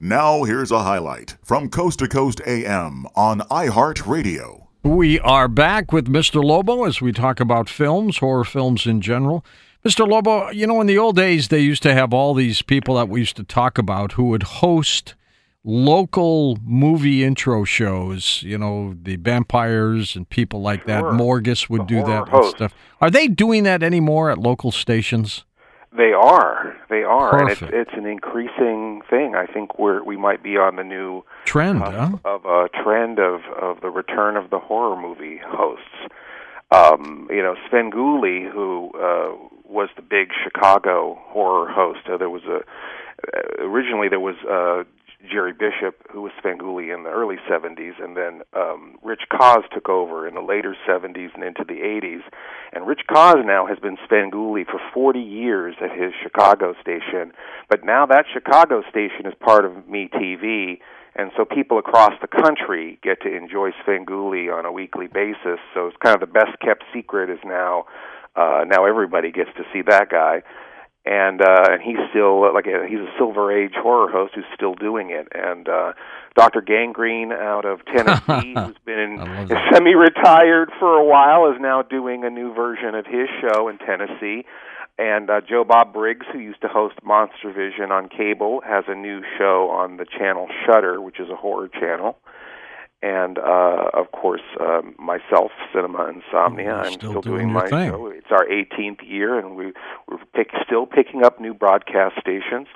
Now, here's a highlight from Coast to Coast AM on iHeartRadio. We are back with Mr. Lobo as we talk about films, horror films in general. Mr. Lobo, you know, in the old days, they used to have all these people that we used to talk about who would host local movie intro shows. You know, the vampires and people like that. Sure. Morgus would The do that horror and stuff. Are they doing that anymore at local stations? They are. They are, Perfect. and it's it's an increasing thing. I think we're we might be on the new Trend, of, huh? of a trend of of the return of the horror movie hosts. Um, you know, Svengoolie, who uh, was the big Chicago horror host. Uh, there was a uh, originally there was uh, Jerry Bishop, who was Svengoolie in the early 70s, and then um, Rich Koz took over in the later 70s and into the 80s. And Rich Koz now has been Svengoolie for 40 years at his Chicago station, but now that Chicago station is part of MeTV, and so people across the country get to enjoy Svengoolie on a weekly basis. So it's kind of the best kept secret is now uh, now everybody gets to see that guy and uh and he's still like a, he's a silver age horror host who's still doing it and uh Dr. Gangrene out of Tennessee who's been I love that. semi retired for a while is now doing a new version of his show in Tennessee and uh Joe Bob Briggs who used to host Monster Vision on cable has a new show on the channel Shudder which is a horror channel and uh of course um myself cinema insomnia i'm still still, doing doing my thing. show it's our 18th year and we we're pick, still picking up new broadcast stations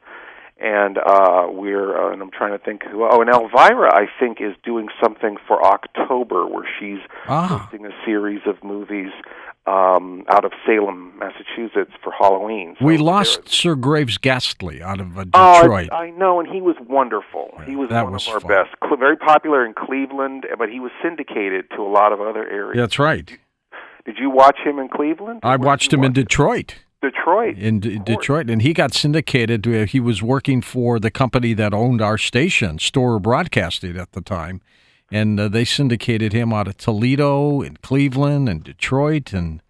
and uh we're uh, and i'm trying to think who oh and elvira i think is doing something for october where she's Ah. hosting a series of movies um out of salem massachusetts for halloween So We there- lost Sir Graves Ghastly out of uh, Oh, Detroit. I, I know, and he was wonderful. he was that one was of our fun. best. Cle- very popular in Cleveland, but he was syndicated to a lot of other areas. That's right. Did you watch him in Cleveland? I watched him in watch Detroit. Detroit. in D- Detroit, and he got syndicated. uh, He was working for the company that owned our station, Storer Broadcasting, at the time, and uh, they syndicated him out of Toledo and Cleveland and Detroit, and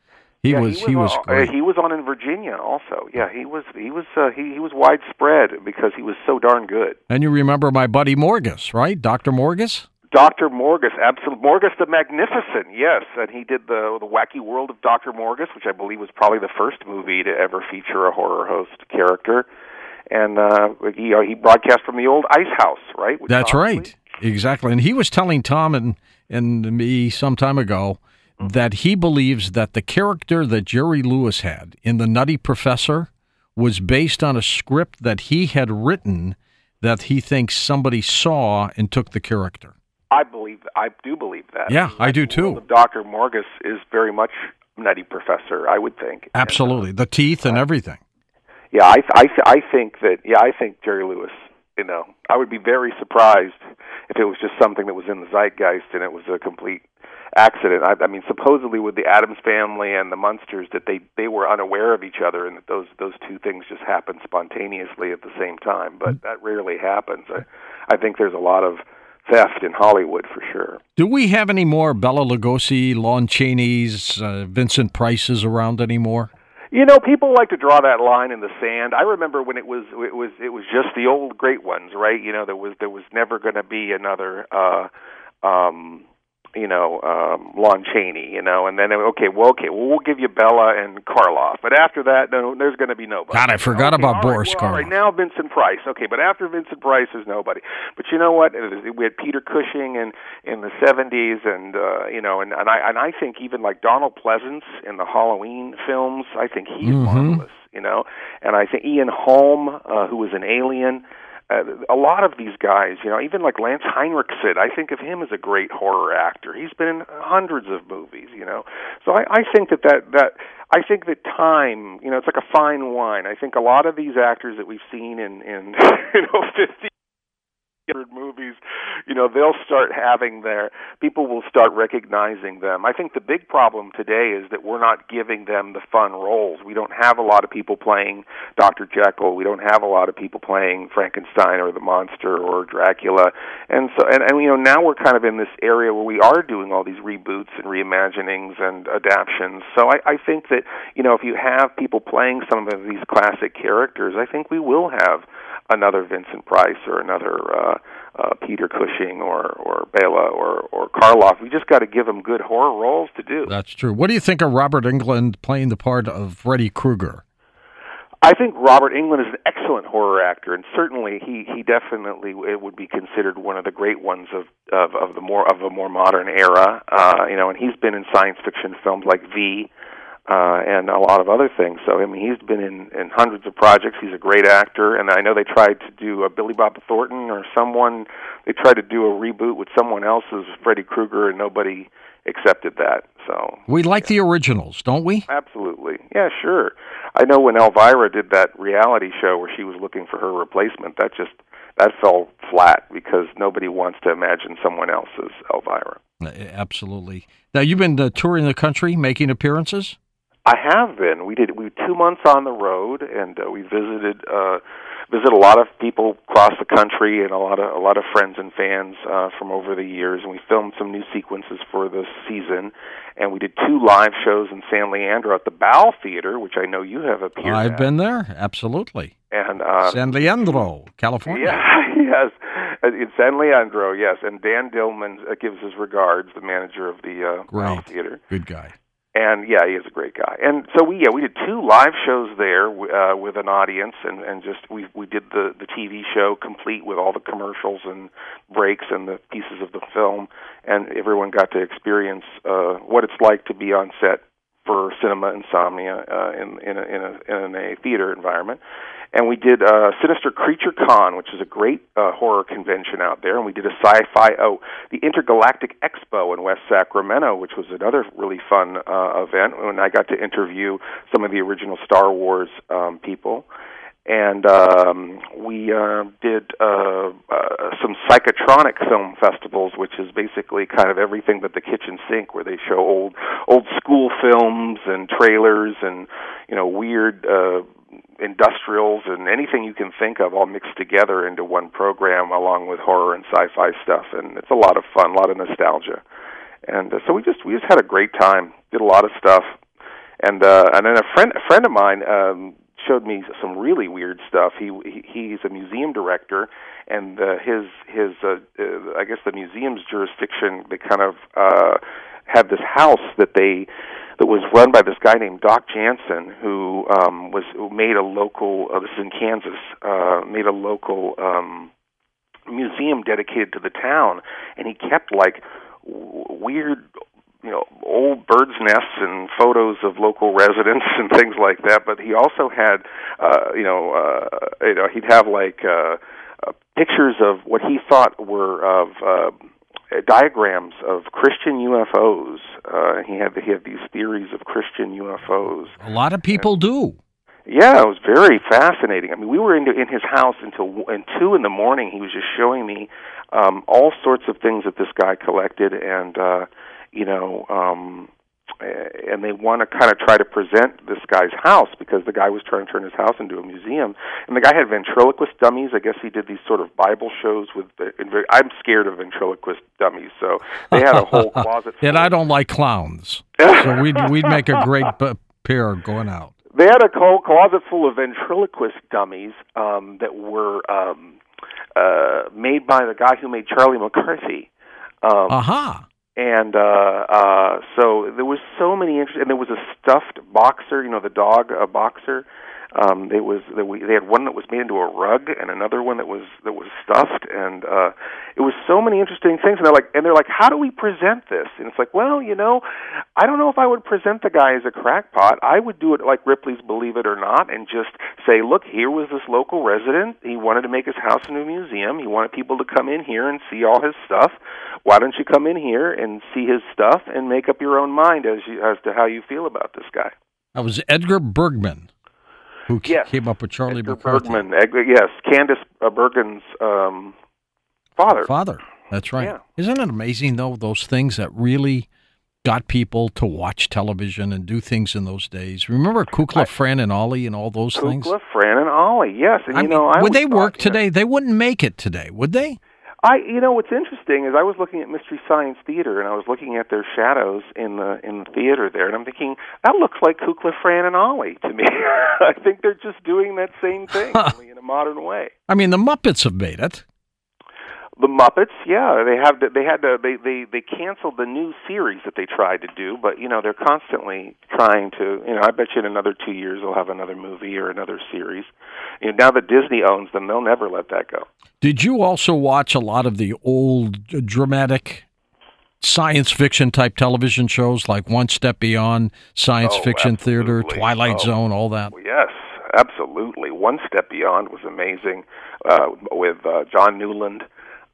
he yeah, was he was on, great. Uh, he was on in Virginia also. Yeah, he was he was uh, he he was widespread because he was so darn good. and you remember my buddy Morgus, right, Doctor Morgus? Dr. Morgus, absolutely. Morgus the Magnificent, yes, and he did the the Wacky World of Dr. Morgus, which I believe was probably the first movie to ever feature a horror host character. And uh, he uh, he broadcast from the old Ice House, right? That's Tom right, Sweet? Exactly. And he was telling Tom and and me some time ago that he believes that the character that Jerry Lewis had in The Nutty Professor was based on a script that he had written that he thinks somebody saw and took the character. I believe I do believe that. Yeah, I do too. Dr. Morgus is very much Nutty Professor, I would think. And, uh, Absolutely, the teeth and everything. Yeah, I I I think that yeah, I think Jerry Lewis. You know, I would be very surprised if it was just something that was in the zeitgeist and it was a complete accident. I, I mean, supposedly with the Addams family and the Munsters, that they they were unaware of each other and that those those two things just happened spontaneously at the same time. But that rarely happens. I I think there's a lot of theft in Hollywood for sure. Do we have any more Bela Lugosi, Lon Chaney's, uh, Vincent Price's around anymore? You know, people like to draw that line in the sand. I remember when it was it was it was just the old great ones, right? You know, there was there was never going to be another uh um you know, um Lon Chaney, you know, and then okay, well okay, well we'll give you Bela and Karloff. But after that, no there's going to be nobody. God, I forgot Okay, about right, Boris well, all right, Karloff. now Vincent Price. Okay, but after Vincent Price there's nobody. But you know what? We had Peter Cushing in in the 70s and uh you know, and and I and I think even like Donald Pleasence in the Halloween films, I think he's Mhm. marvelous, you know. And I think Ian Holm uh who was an alien uh, a lot of these guys, you know, even like Lance Henriksen, I think of him as a great horror actor. He's been in hundreds of movies, you know. So I, I think that that that I think that time, you know, it's like a fine wine. I think a lot of these actors that we've seen in in you know fifty hundred movies, you know, they'll start having their people will start recognizing them. I think the big problem today is that we're not giving them the fun roles. We don't have a lot of people playing Dr. Jekyll. We don't have a lot of people playing Frankenstein or the monster or Dracula. And so and, and you know, now we're kind of in this area where we are doing all these reboots and reimaginings and adaptions. So I, I think that, you know, if you have people playing some of these classic characters, I think we will have another Vincent Price or another uh, uh, Peter Cushing or or Bela or or Karloff. We just got to give them good horror roles to do. That's true. What do you think of Robert Englund playing the part of Freddy Krueger? I think Robert Englund is an excellent horror actor, and certainly he he definitely it would be considered one of the great ones of of, of the more of a more modern era. Uh, you know, and he's been in science fiction films like V. Uh, and a lot of other things. So I mean, he's been in, in hundreds of projects. He's a great actor, and I know they tried to do a Billy Bob Thornton or someone. They tried to do a reboot with someone else's Freddy Krueger, and nobody accepted that. So we like the originals, don't we? Absolutely, yeah, sure. I know when Elvira did that reality show where she was looking for her replacement, that just that fell flat because nobody wants to imagine someone else's Elvira. Absolutely. Now you've been uh, touring the country, making appearances. I have been. We did. We were two months on the road, and uh, we visited uh, visited a lot of people across the country, and a lot of a lot of friends and fans uh, from over the years. And we filmed some new sequences for the season, and we did two live shows in San Leandro at the Bal Theater, which I know you have appeared. I've at. been there, absolutely. And uh, San Leandro, California. Yeah, yes, in San Leandro, yes. And Dan Dillman uh, gives his regards, the manager of the uh, Theater. Good guy. And yeah, he is a great guy. And so we yeah we did two live shows there uh, with an audience, and and just we we did the the TV show complete with all the commercials and breaks and the pieces of the film, and everyone got to experience uh, what it's like to be on set for Cinema Insomnia uh, in in a, in a in a theater environment. And we did uh, Sinister Creature Con, which is a great uh, horror convention out there. And we did a sci-fi, oh, the Intergalactic Expo in West Sacramento, which was another really fun uh, event. When I got to interview some of the original Star Wars um, people, and um, we uh, did uh, uh, some psychotronic film festivals, which is basically kind of everything but the kitchen sink, where they show old old school films and trailers and you know weird. Uh, industrials and anything you can think of all mixed together into one program along with horror and sci-fi stuff and it's a lot of fun a lot of nostalgia. And uh, so we just we just had a great time did a lot of stuff. And uh and then a friend a friend of mine um showed me some really weird stuff he, he he's a museum director and uh, his his uh, uh I guess the museum's jurisdiction they kind of uh had this house that they that was run by this guy named Doc Jansen, who um, was who made a local. Uh, this is in Kansas. Uh, made a local um, museum dedicated to the town, and he kept like w- weird. You know, old birds' nests and photos of local residents and things like that. But he also had, uh, you know, uh, you know, he'd have like uh, uh, pictures of what he thought were of uh, diagrams of Christian UFOs. Uh, he had he had these theories of Christian UFOs. A lot of people do. Yeah, it was very fascinating. I mean, we were in in his house until in two in the morning. He was just showing me um, all sorts of things that this guy collected, and uh, you know, um, and they want to kind of try to present this guy's house because the guy was trying to turn his house into a museum. And the guy had ventriloquist dummies. I guess he did these sort of Bible shows with. The, I'm scared of ventriloquist dummies, so they had a whole closet. and I don't like clowns, so we'd we'd make a great pair going out. They had a whole closet full of ventriloquist dummies um, that were um, uh, made by the guy who made Charlie McCarthy. Um, Aha. Uh-huh and uh uh so there was so many interest and there was a stuffed boxer you know the dog a boxer um they was that we they had one that was made into a rug and another one that was that was stuffed and uh it was so many interesting things and they're like and they're like how do we present this? And it's like well you know i don't know if i would present the guy as a crackpot. I would do it like ripley's believe it or not and just say look here was this local resident. He wanted to make his house into a museum. He wanted people to come in here and see all his stuff. Why don't you come in here and see his stuff and make up your own mind as you, as to how you feel about this guy that was edgar bergen who yes. came up with Charlie Edgar McCarthy. Bergen, yes, Candice uh, Bergen's um, father. Father, that's right. Yeah. Isn't it amazing though those things that really got people to watch television and do things in those days? Remember Kukla, Fran, and Ollie and all those Kukla, things? Kukla, Fran, and Ollie. Yes, and I you mean, know, I would they work thought, you know, today? They wouldn't make it today, would they? I, you know, what's interesting is I was looking at Mystery Science Theater, and I was looking at their shadows in the in the theater there, and I'm thinking that looks like Kukla, Fran, and Ollie to me. I think they're just doing that same thing, only in a modern way. I mean, the Muppets have made it. The Muppets, yeah, they have. To, they had to. They they they canceled the new series that they tried to do, but you know they're constantly trying to. You know, I bet you in another two years they'll have another movie or another series. You know, now that Disney owns them, they'll never let that go. Did you also watch a lot of the old dramatic science fiction type television shows like One Step Beyond, Science Oh, Fiction Theater. Twilight Oh. Zone, all that? Well, yes, absolutely. One Step Beyond was amazing uh, with uh, John Newland.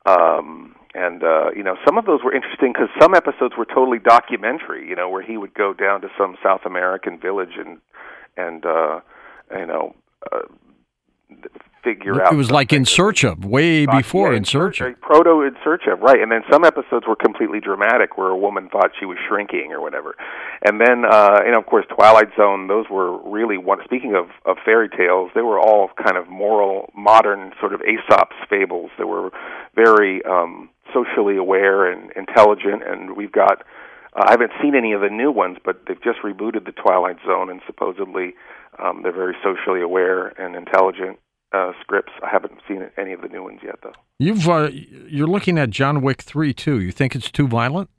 Um, and uh, you know, some of those were interesting because some episodes were totally documentary. You know, where he would go down to some South American village and and uh, you know uh, figure out. It was like In. Search of, way Doc- before yeah, In Search of. Proto in search of, right. And then some episodes were completely dramatic where a woman thought she was shrinking or whatever. And then, uh, you know, of course, Twilight Zone, those were really one, speaking of, of fairy tales, they were all kind of moral, modern sort of Aesop's fables. They were very, um, socially aware and intelligent. And we've got, uh, I haven't seen any of the new ones, but they've just rebooted the Twilight Zone and supposedly, um, they're very socially aware and intelligent uh, scripts. I haven't seen any of the new ones yet, though. You've uh, you're looking at John Wick three too. You think it's too violent?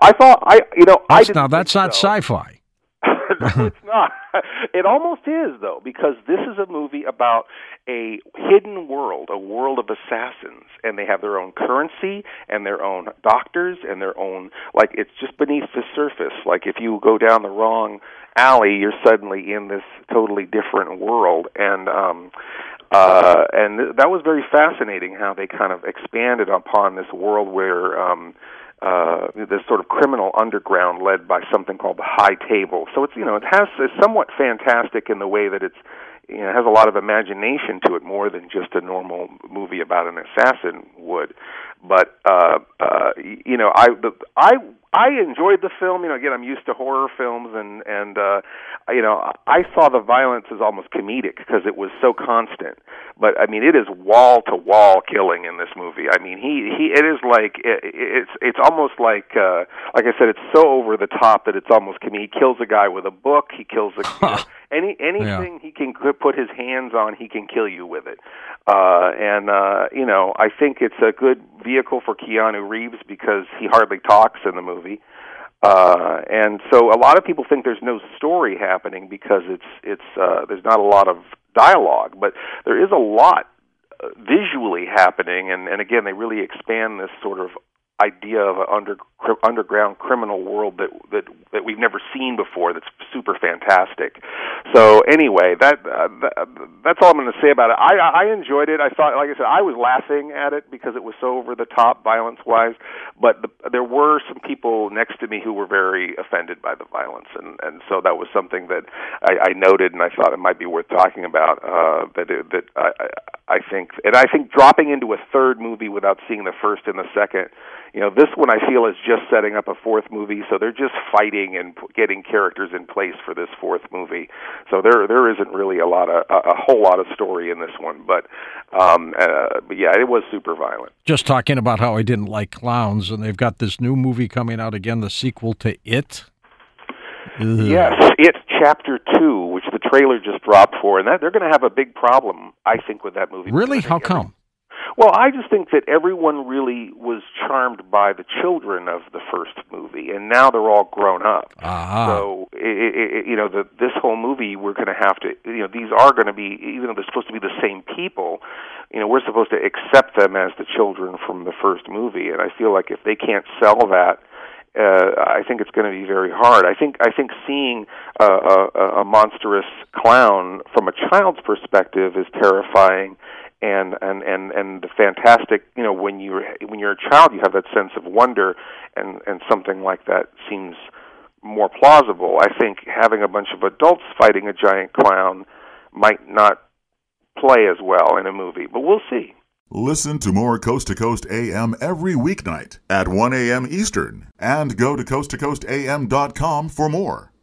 I thought I, you know, I That's, didn't now that's not so. sci-fi. no, it's not. It almost is though, because this is a movie about a hidden world, a world of assassins, and they have their own currency and their own doctors and their own like it's just beneath the surface. Like if you go down the wrong alley, you're suddenly in this totally different world, and um uh and th- that was very fascinating how they kind of expanded upon this world where um uh, this sort of criminal underground led by something called the High Table. So it's you know it has it's somewhat fantastic in the way that it's you know, it has a lot of imagination to it more than just a normal movie about an assassin would. But uh, uh, you know I the, I I enjoyed the film. You know again I'm used to horror films and and uh, you know I saw the violence as almost comedic because it was so constant. But I mean it is wall to wall killing in this movie. I mean he he it is like it, it's it's almost like uh, like I said it's so over the top that it's almost comedic. He kills a guy with a book. He kills a you know, any anything he can put his hands on. He can kill you with it. Uh, and uh, you know I think it's a good vehicle for Keanu Reeves because he hardly talks in the movie. Uh, and so a lot of people think there's no story happening because it's it's uh, there's not a lot of dialogue, but there is a lot uh, visually happening, and and again they really expand this sort of idea of an under cr- underground criminal world that that that we've never seen before. That's super fantastic. So anyway, that, uh, that that's all I'm going to say about it. I I enjoyed it. I thought, like I said, I was laughing at it because it was so over the top, violence wise. But the, there were some people next to me who were very offended by the violence, and and so that was something that I, I noted, and I thought it might be worth talking about. Uh, that it, that I I think, and I think dropping into a third movie without seeing the first and the second you know this one I feel is just setting up a fourth movie, so they're just fighting and p- getting characters in place for this fourth movie. So there there isn't really a lot of a, a whole lot of story in this one, but um uh, but yeah, it was super violent. Just talking about how I didn't like clowns, and they've got this new movie coming out again, the sequel to It. Ugh. Yes, it's chapter 2, which the trailer just dropped for, and that they're going to have a big problem I think with that movie. Really? How come? Well, I just think that everyone really was charmed by the children of the first movie, and now they're all grown up. Ah. So, i i i you know, the, this whole movie, we're going to have to, you know, these are going to be, even though they're supposed to be the same people, you know, we're supposed to accept them as the children from the first movie, and I feel like if they can't sell that, uh, I think it's going to be very hard. I think I think seeing a, a, a monstrous clown from a child's perspective is terrifying, and and and and the fantastic. You know, when you're when you're a child, you have that sense of wonder, and and something like that seems more plausible. I think having a bunch of adults fighting a giant clown might not play as well in a movie, but we'll see. Listen to more Coast to Coast AM every weeknight at 1 a.m. Eastern and go to coasttocoastam.com for more.